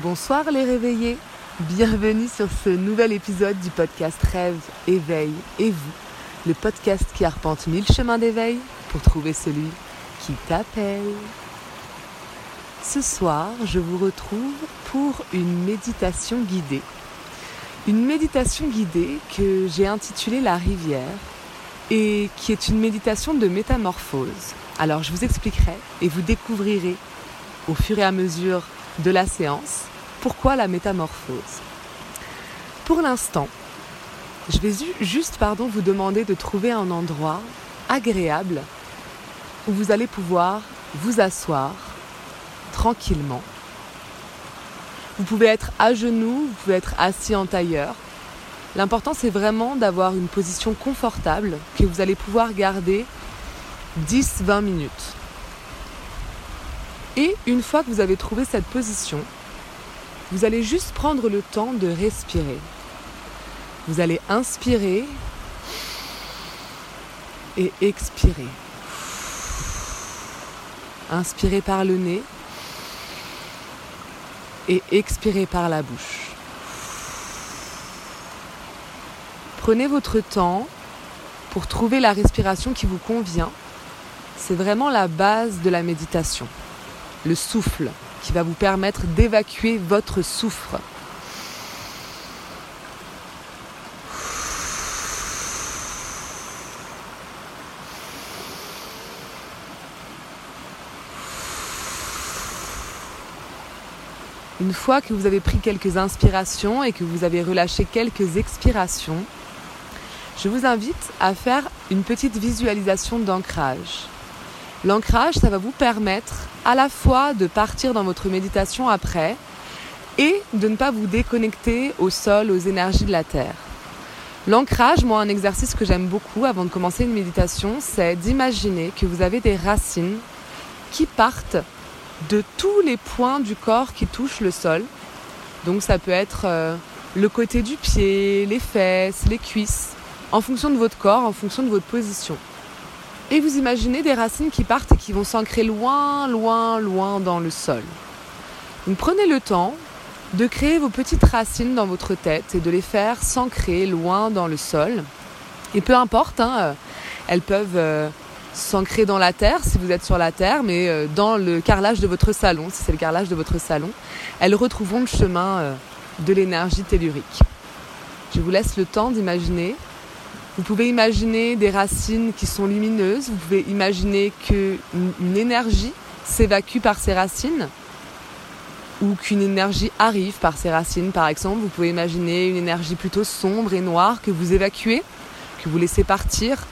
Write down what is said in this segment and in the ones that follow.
Bonsoir les réveillés, bienvenue sur ce nouvel épisode du podcast Rêve, Éveil et vous, le podcast qui arpente mille chemins d'éveil pour trouver celui qui t'appelle. Ce soir, je vous retrouve pour une méditation guidée. Une méditation guidée que j'ai intitulée La rivière et qui est une méditation de métamorphose. Alors je vous expliquerai et vous découvrirez au fur et à mesure de la séance pourquoi la métamorphose? Pour l'instant, je vais juste pardon, vous demander de trouver un endroit agréable où vous allez pouvoir vous asseoir tranquillement. Vous pouvez être à genoux, vous pouvez être assis en tailleur. L'important c'est vraiment d'avoir une position confortable que vous allez pouvoir garder 10-20 minutes. Et une fois que vous avez trouvé cette position, vous allez juste prendre le temps de respirer. Vous allez inspirer et expirer. Inspirez par le nez et expirez par la bouche. Prenez votre temps pour trouver la respiration qui vous convient. C'est vraiment la base de la méditation. Le souffle qui va vous permettre d'évacuer votre souffre. Une fois que vous avez pris quelques inspirations et que vous avez relâché quelques expirations, je vous invite à faire une petite visualisation d'ancrage. L'ancrage, ça va vous permettre à la fois de partir dans votre méditation après et de ne pas vous déconnecter au sol, aux énergies de la terre. L'ancrage, moi, un exercice que j'aime beaucoup avant de commencer une méditation, c'est d'imaginer que vous avez des racines qui partent de tous les points du corps qui touchent le sol. Donc ça peut être euh, le côté du pied, les fesses, les cuisses, en fonction de votre corps, en fonction de votre position. Et vous imaginez des racines qui partent et qui vont s'ancrer loin, loin, loin dans le sol. Donc prenez le temps de créer vos petites racines dans votre tête et de les faire s'ancrer loin dans le sol. Et peu importe, hein, euh, elles peuvent euh, s'ancrer dans la terre si vous êtes sur la terre, mais euh, dans le carrelage de votre salon, si c'est le carrelage de votre salon, elles retrouveront le chemin de l'énergie tellurique. Je vous laisse le temps d'imaginer vous pouvez imaginer des racines qui sont lumineuses, vous pouvez imaginer qu'une énergie s'évacue par ces racines ou qu'une énergie arrive par ces racines par exemple. Vous pouvez imaginer une énergie plutôt sombre et noire que vous évacuez, que vous laissez partir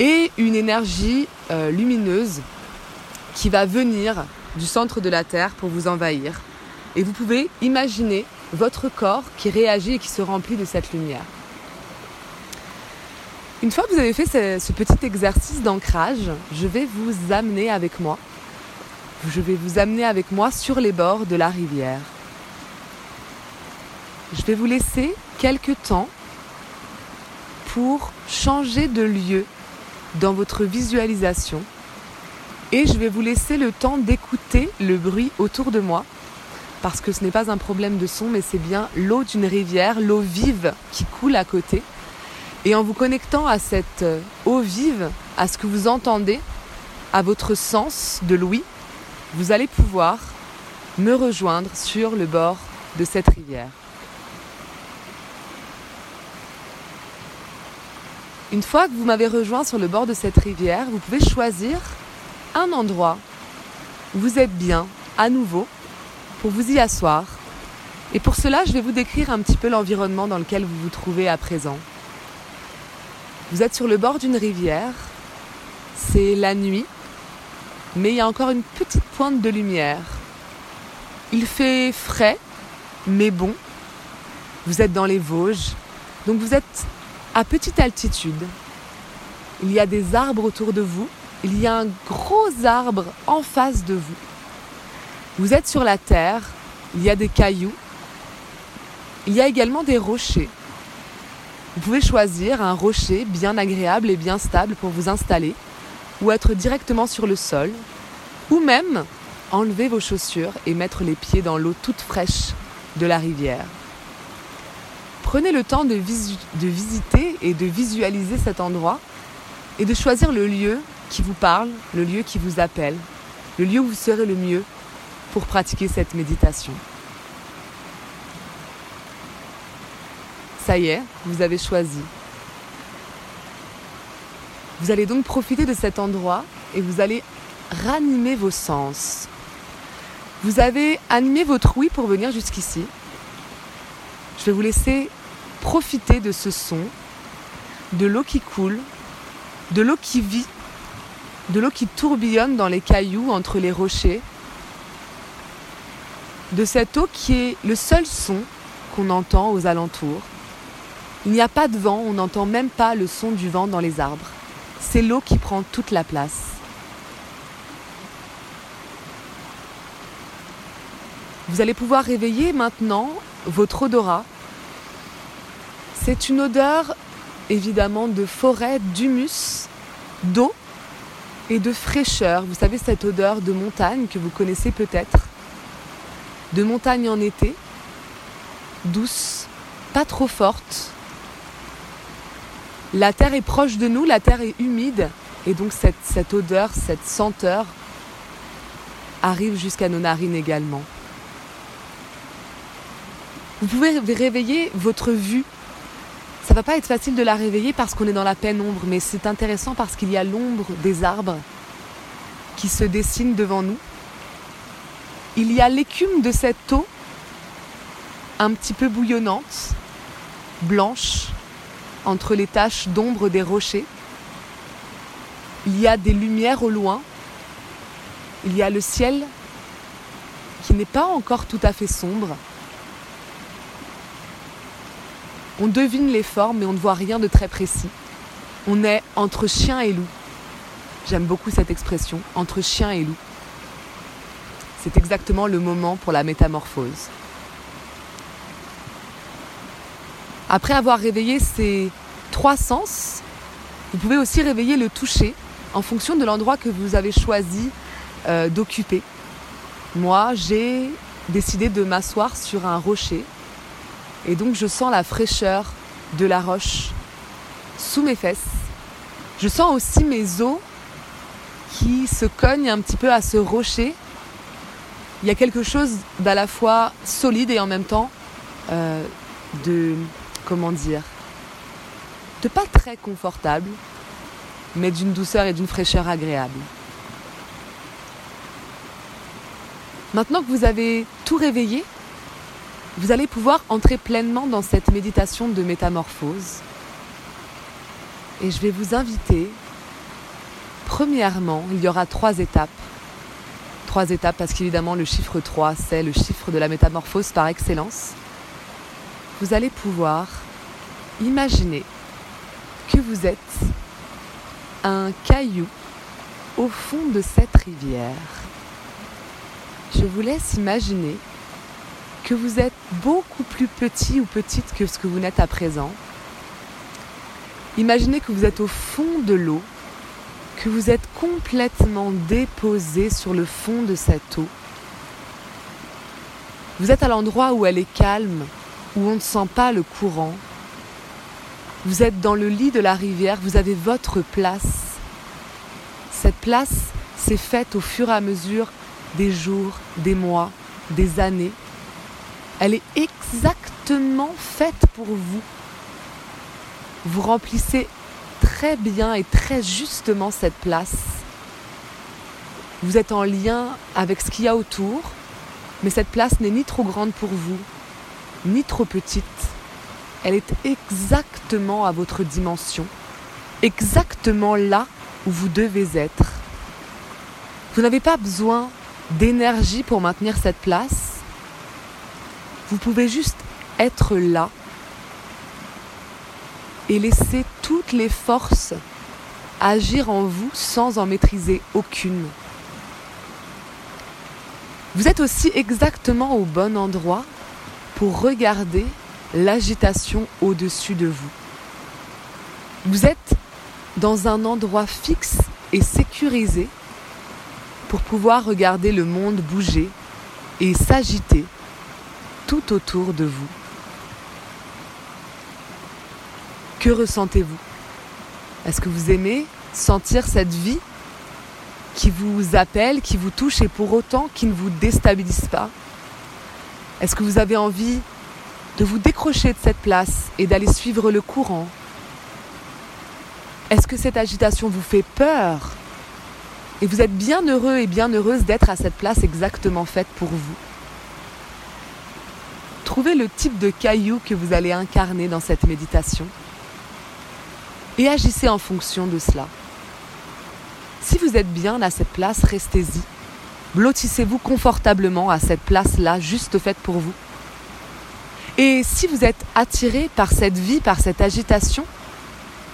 et une énergie euh, lumineuse qui va venir du centre de la Terre pour vous envahir. Et vous pouvez imaginer votre corps qui réagit et qui se remplit de cette lumière. Une fois que vous avez fait ce, petit exercice d'ancrage, je vais vous amener avec moi. Je vais vous amener avec moi sur les bords de la rivière. Je vais vous laisser quelques temps pour changer de lieu dans votre visualisation et je vais vous laisser le temps d'écouter le bruit autour de moi parce que ce n'est pas un problème de son mais c'est bien l'eau d'une rivière, l'eau vive qui coule à côté. Et en vous connectant à cette euh, eau vive, à ce que vous entendez, à votre sens de l'ouïe, vous allez pouvoir me rejoindre sur le bord de cette rivière. Une fois que vous m'avez rejoint sur le bord de cette rivière, vous pouvez choisir un endroit où vous êtes bien, à nouveau, pour vous y asseoir. Et pour cela, je vais vous décrire un petit peu l'environnement dans lequel vous vous trouvez à présent. Vous êtes sur le bord d'une rivière, c'est la nuit, mais il y a encore une petite pointe de lumière. Il fait frais, mais bon. Vous êtes dans les Vosges, donc vous êtes à petite altitude. Il y a des arbres autour de vous, il y a un gros arbre en face de vous. Vous êtes sur la terre, il y a des cailloux, il y a également des rochers. Vous pouvez choisir un rocher bien agréable et bien stable pour vous installer, ou être directement sur le sol, ou même enlever vos chaussures et mettre les pieds dans l'eau toute fraîche de la rivière. Prenez le temps de, visiter et de visualiser cet endroit et de choisir le lieu qui vous parle, le lieu qui vous appelle, le lieu où vous serez le mieux pour pratiquer cette méditation. Ça y est, vous avez choisi. Vous allez donc profiter de cet endroit et vous allez ranimer vos sens. Vous avez animé votre ouïe pour venir jusqu'ici. Je vais vous laisser profiter de ce son, de l'eau qui coule, de l'eau qui vit, de l'eau qui tourbillonne dans les cailloux entre les rochers, de cette eau qui est le seul son qu'on entend aux alentours. Il n'y a pas de vent, on n'entend même pas le son du vent dans les arbres. C'est l'eau qui prend toute la place. Vous allez pouvoir réveiller maintenant votre odorat. C'est une odeur évidemment de forêt, d'humus, d'eau et de fraîcheur. Vous savez cette odeur de montagne que vous connaissez peut-être. De montagne en été, douce, pas trop forte. La terre est proche de nous, la terre est humide et donc cette, odeur, cette senteur arrive jusqu'à nos narines également. Vous pouvez réveiller votre vue. Ça va pas être facile de la réveiller parce qu'on est dans la pénombre, mais c'est intéressant parce qu'il y a l'ombre des arbres qui se dessine devant nous. Il y a l'écume de cette eau un petit peu bouillonnante, blanche, entre les taches d'ombre des rochers. Il y a des lumières au loin. Il y a le ciel qui n'est pas encore tout à fait sombre. On devine les formes, mais on ne voit rien de très précis. On est entre chien et loup. J'aime beaucoup cette expression, entre chien et loup. C'est exactement le moment pour la métamorphose. Après avoir réveillé ces trois sens, vous pouvez aussi réveiller le toucher en fonction de l'endroit que vous avez choisi euh, d'occuper. Moi, j'ai décidé de m'asseoir sur un rocher et donc je sens la fraîcheur de la roche sous mes fesses. Je sens aussi mes os qui se cognent un petit peu à ce rocher. Il y a quelque chose d'à la fois solide et en même temps euh, de, comment dire, de pas très confortable, mais d'une douceur et d'une fraîcheur agréable. Maintenant que vous avez tout réveillé, vous allez pouvoir entrer pleinement dans cette méditation de métamorphose. Et je vais vous inviter, premièrement, il y aura trois étapes. Trois étapes parce qu'évidemment le chiffre 3, c'est le chiffre de la métamorphose par excellence. Vous allez pouvoir imaginer que vous êtes un caillou au fond de cette rivière. Je vous laisse imaginer que vous êtes beaucoup plus petit ou petite que ce que vous n'êtes à présent. Imaginez que vous êtes au fond de l'eau, que vous êtes complètement déposé sur le fond de cette eau. Vous êtes à l'endroit où elle est calme, où on ne sent pas le courant. Vous êtes dans le lit de la rivière, vous avez votre place. Cette place s'est faite au fur et à mesure des jours, des mois, des années. Elle est exactement faite pour vous. Vous remplissez très bien et très justement cette place. Vous êtes en lien avec ce qu'il y a autour, mais cette place n'est ni trop grande pour vous, ni trop petite. Elle est exactement à votre dimension, exactement là où vous devez être. Vous n'avez pas besoin d'énergie pour maintenir cette place. Vous pouvez juste être là et laisser toutes les forces agir en vous sans en maîtriser aucune. Vous êtes aussi exactement au bon endroit pour regarder l'agitation au-dessus de vous. Vous êtes dans un endroit fixe et sécurisé pour pouvoir regarder le monde bouger et s'agiter tout autour de vous. Que ressentez-vous? Est-ce que vous aimez sentir cette vie qui vous appelle, qui vous touche et pour autant qui ne vous déstabilise pas? Est-ce que vous avez envie de vous décrocher de cette place et d'aller suivre le courant? Est-ce que cette agitation vous fait peur? Et vous êtes bien heureux et bien heureuse d'être à cette place exactement faite pour vous Trouvez le type de caillou que vous allez incarner dans cette méditation et agissez en fonction de cela. Si vous êtes bien à cette place, restez-y. Blottissez-vous confortablement à cette place-là, juste faite pour vous. Et si vous êtes attiré par cette vie, par cette agitation,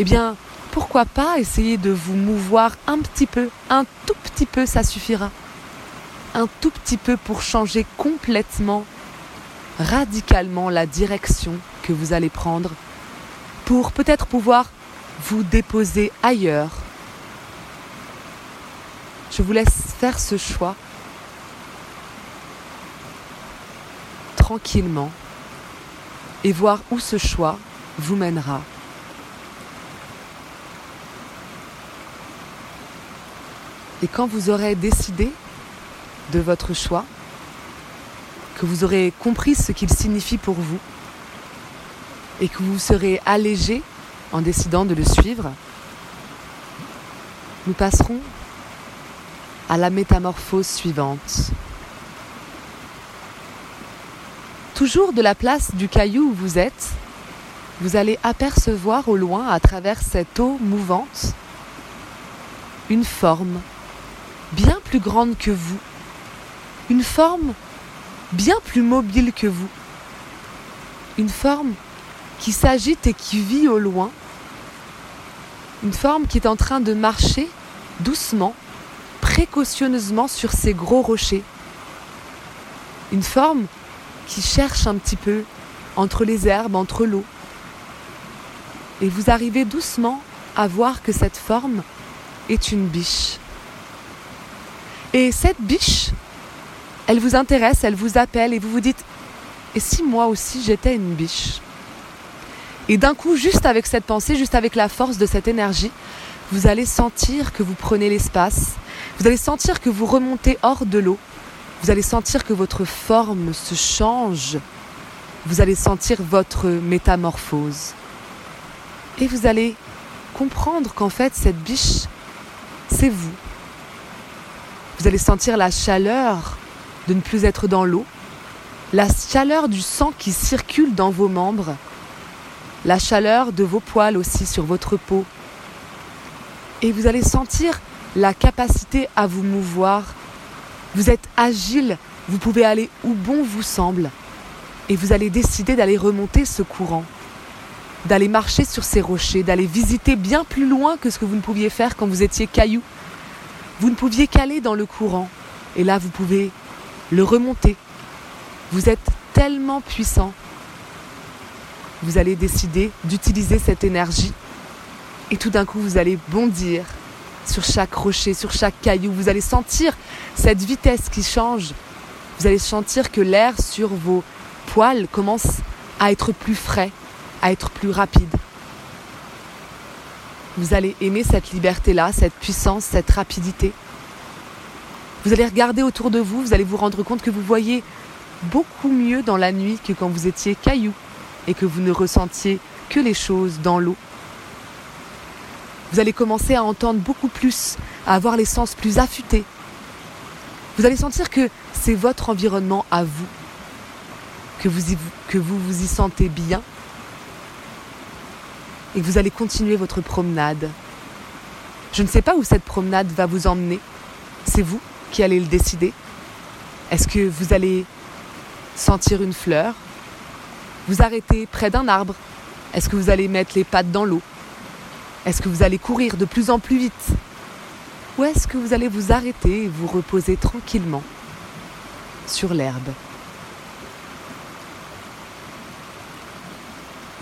eh bien, pourquoi pas essayer de vous mouvoir un petit peu, un tout petit peu, ça suffira. Un tout petit peu pour changer complètement, radicalement la direction que vous allez prendre, pour peut-être pouvoir vous déposer ailleurs. Je vous laisse faire ce choix tranquillement et voir où ce choix vous mènera. Et quand vous aurez décidé de votre choix, que vous aurez compris ce qu'il signifie pour vous, et que vous serez allégé en décidant de le suivre, nous passerons à la métamorphose suivante. Toujours de la place du caillou où vous êtes, vous allez apercevoir au loin, à travers cette eau mouvante, une forme bien plus grande que vous, une forme bien plus mobile que vous, une forme qui s'agite et qui vit au loin, une forme qui est en train de marcher doucement, précautionneusement sur ces gros rochers, une forme qui cherche un petit peu entre les herbes, entre l'eau. Et vous arrivez doucement à voir que cette forme est une biche. Et cette biche, elle vous intéresse, elle vous appelle et vous vous dites, et si moi aussi j'étais une biche? Et d'un coup, juste avec cette pensée, juste avec la force de cette énergie, vous allez sentir que vous prenez l'espace, vous allez sentir que vous remontez hors de l'eau, vous allez sentir que votre forme se change. Vous allez sentir votre métamorphose. Et vous allez comprendre qu'en fait, cette biche, c'est vous. Vous allez sentir la chaleur de ne plus être dans l'eau, la chaleur du sang qui circule dans vos membres, la chaleur de vos poils aussi sur votre peau. Et vous allez sentir la capacité à vous mouvoir vous êtes agile, vous pouvez aller où bon vous semble. Et vous allez décider d'aller remonter ce courant, d'aller marcher sur ces rochers, d'aller visiter bien plus loin que ce que vous ne pouviez faire quand vous étiez caillou. Vous ne pouviez qu'aller dans le courant. Et là, vous pouvez le remonter. Vous êtes tellement puissant. Vous allez décider d'utiliser cette énergie. Et tout d'un coup, vous allez bondir sur chaque rocher, sur chaque caillou. Vous allez sentir cette vitesse qui change. Vous allez sentir que l'air sur vos poils commence à être plus frais, à être plus rapide. Vous allez aimer cette liberté-là, cette puissance, cette rapidité. Vous allez regarder autour de vous, vous allez vous rendre compte que vous voyez beaucoup mieux dans la nuit que quand vous étiez caillou et que vous ne ressentiez que les choses dans l'eau. Vous allez commencer à entendre beaucoup plus, à avoir les sens plus affûtés. Vous allez sentir que c'est votre environnement à vous, que vous, vous vous y sentez bien et que vous allez continuer votre promenade. Je ne sais pas où cette promenade va vous emmener. C'est vous qui allez le décider. Est-ce que vous allez sentir une fleur? Vous arrêter près d'un arbre? Est-ce que vous allez mettre les pattes dans l'eau? Est-ce que vous allez courir de plus en plus vite? Ou est-ce que vous allez vous arrêter et vous reposer tranquillement sur l'herbe?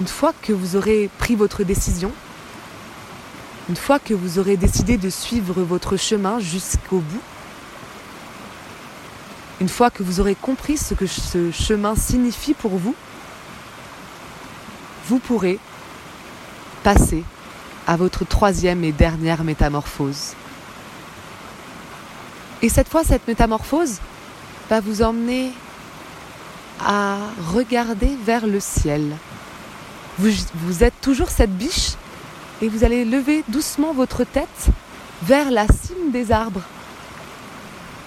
Une fois que vous aurez pris votre décision, une fois que vous aurez décidé de suivre votre chemin jusqu'au bout, une fois que vous aurez compris ce que ce chemin signifie pour vous, vous pourrez passer à votre troisième et dernière métamorphose. Et cette fois, cette métamorphose va vous emmener à regarder vers le ciel. Vous, êtes toujours cette biche et vous allez lever doucement votre tête vers la cime des arbres.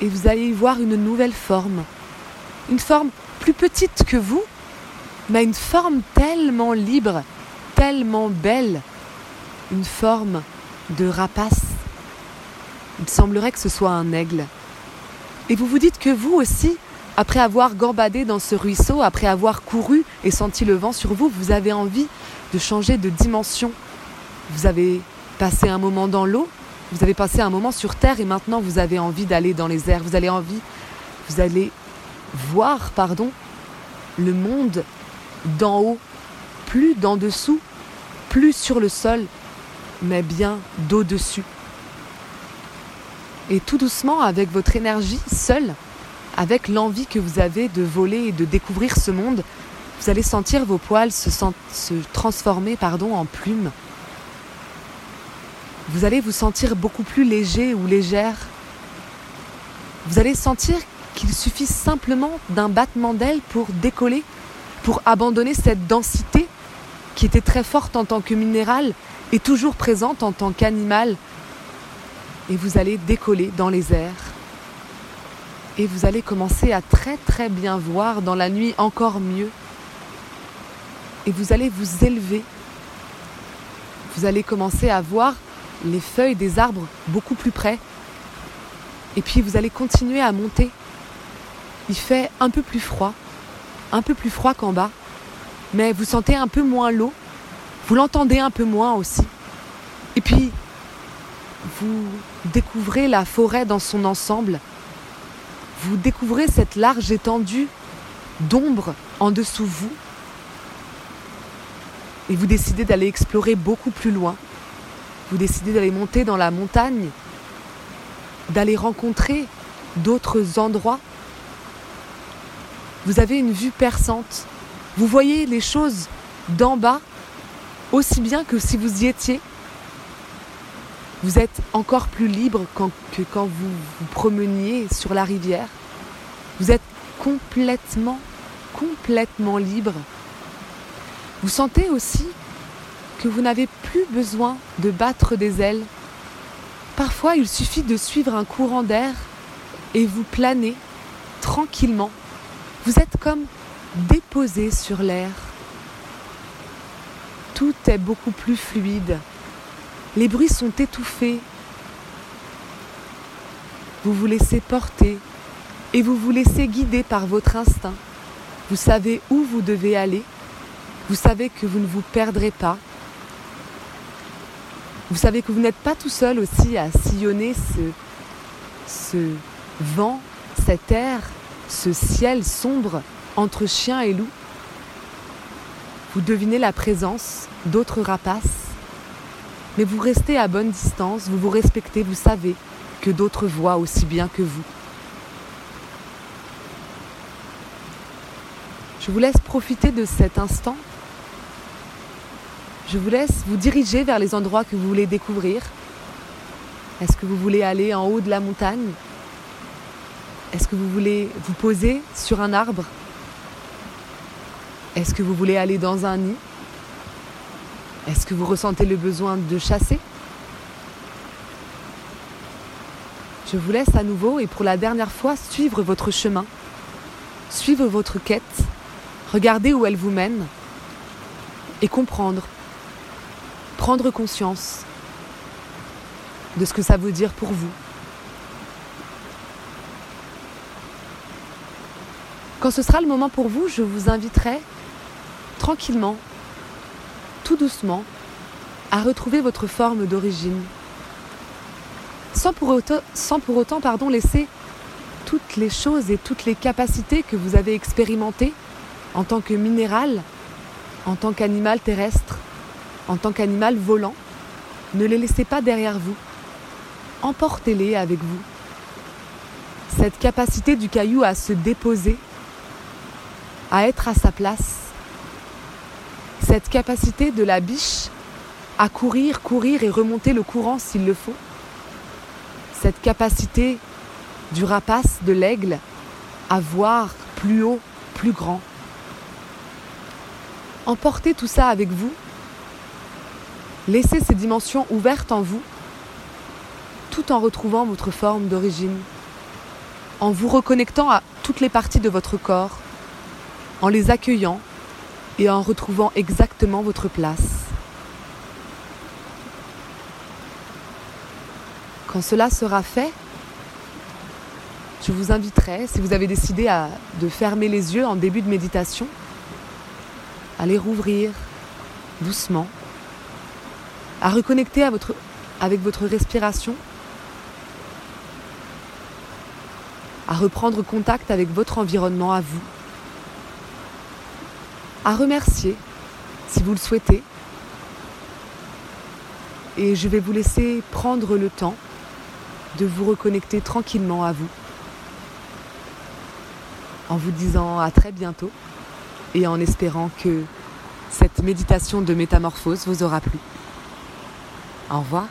Et vous allez y voir une nouvelle forme. Une forme plus petite que vous, mais une forme tellement libre, tellement belle. Une forme de rapace. Il semblerait que ce soit un aigle. Et vous vous dites que vous aussi, après avoir gambadé dans ce ruisseau, après avoir couru et senti le vent sur vous, vous avez envie de changer de dimension. Vous avez passé un moment dans l'eau, vous avez passé un moment sur terre et maintenant vous avez envie d'aller dans les airs. Vous allez envie, vous allez voir, pardon, le monde d'en haut, plus d'en dessous, plus sur le sol, mais bien d'au-dessus. Et tout doucement, avec votre énergie seule, avec l'envie que vous avez de voler et de découvrir ce monde, vous allez sentir vos poils se, se transformer en plumes. Vous allez vous sentir beaucoup plus léger ou légère. Vous allez sentir qu'il suffit simplement d'un battement d'aile pour décoller, pour abandonner cette densité qui était très forte en tant que minéral et toujours présente en tant qu'animal. Et vous allez décoller dans les airs et vous allez commencer à très très bien voir dans la nuit encore mieux. Et vous allez vous élever. Vous allez commencer à voir les feuilles des arbres beaucoup plus près. Et puis vous allez continuer à monter. Il fait un peu plus froid, un peu plus froid qu'en bas, mais vous sentez un peu moins l'eau, vous l'entendez un peu moins aussi. Et puis, vous découvrez la forêt dans son ensemble, vous découvrez cette large étendue d'ombre en dessous vous et vous décidez d'aller explorer beaucoup plus loin. Vous décidez d'aller monter dans la montagne, d'aller rencontrer d'autres endroits. Vous avez une vue perçante. Vous voyez les choses d'en bas aussi bien que si vous y étiez. Vous êtes encore plus libre que quand vous vous promeniez sur la rivière. Vous êtes complètement, complètement libre. Vous sentez aussi que vous n'avez plus besoin de battre des ailes. Parfois, il suffit de suivre un courant d'air et vous planez tranquillement. Vous êtes comme déposé sur l'air. Tout est beaucoup plus fluide. Les bruits sont étouffés. Vous vous laissez porter et vous vous laissez guider par votre instinct. Vous savez où vous devez aller. Vous savez que vous ne vous perdrez pas. Vous savez que vous n'êtes pas tout seul aussi à sillonner ce, ce vent, cet air, ce ciel sombre entre chien et loup. Vous devinez la présence d'autres rapaces mais vous restez à bonne distance, vous vous respectez, vous savez que d'autres voient aussi bien que vous. Je vous laisse profiter de cet instant. Je vous laisse vous diriger vers les endroits que vous voulez découvrir. Est-ce que vous voulez aller en haut de la montagne? Est-ce que vous voulez vous poser sur un arbre? Est-ce que vous voulez aller dans un nid? Est-ce que vous ressentez le besoin de chasser? Je vous laisse à nouveau et pour la dernière fois suivre votre chemin, suivre votre quête, regarder où elle vous mène. Et comprendre, prendre conscience de ce que ça veut dire pour vous. Quand ce sera le moment pour vous, je vous inviterai tranquillement tout doucement à retrouver votre forme d'origine, sans pour autant, sans pour autant pardon, laisser toutes les choses et toutes les capacités que vous avez expérimentées en tant que minéral, en tant qu'animal terrestre, en tant qu'animal volant, ne les laissez pas derrière vous. Emportez-les avec vous. cette capacité du caillou à se déposer, à être à sa place, cette capacité de la biche à courir, courir et remonter le courant s'il le faut, cette capacité du rapace, de l'aigle, à voir plus haut, plus grand. Emportez tout ça avec vous, laissez ces dimensions ouvertes en vous, tout en retrouvant votre forme d'origine en vous reconnectant à toutes les parties de votre corps, en les accueillant et en retrouvant exactement votre place. Quand cela sera fait, je vous inviterai, si vous avez décidé de fermer les yeux en début de méditation, à les rouvrir doucement, à reconnecter avec votre respiration à reprendre contact avec votre environnement à vous, à remercier si vous le souhaitez. Et je vais vous laisser prendre le temps de vous reconnecter tranquillement à vous en vous disant à très bientôt et en espérant que cette méditation de métamorphose vous aura plu. Au revoir.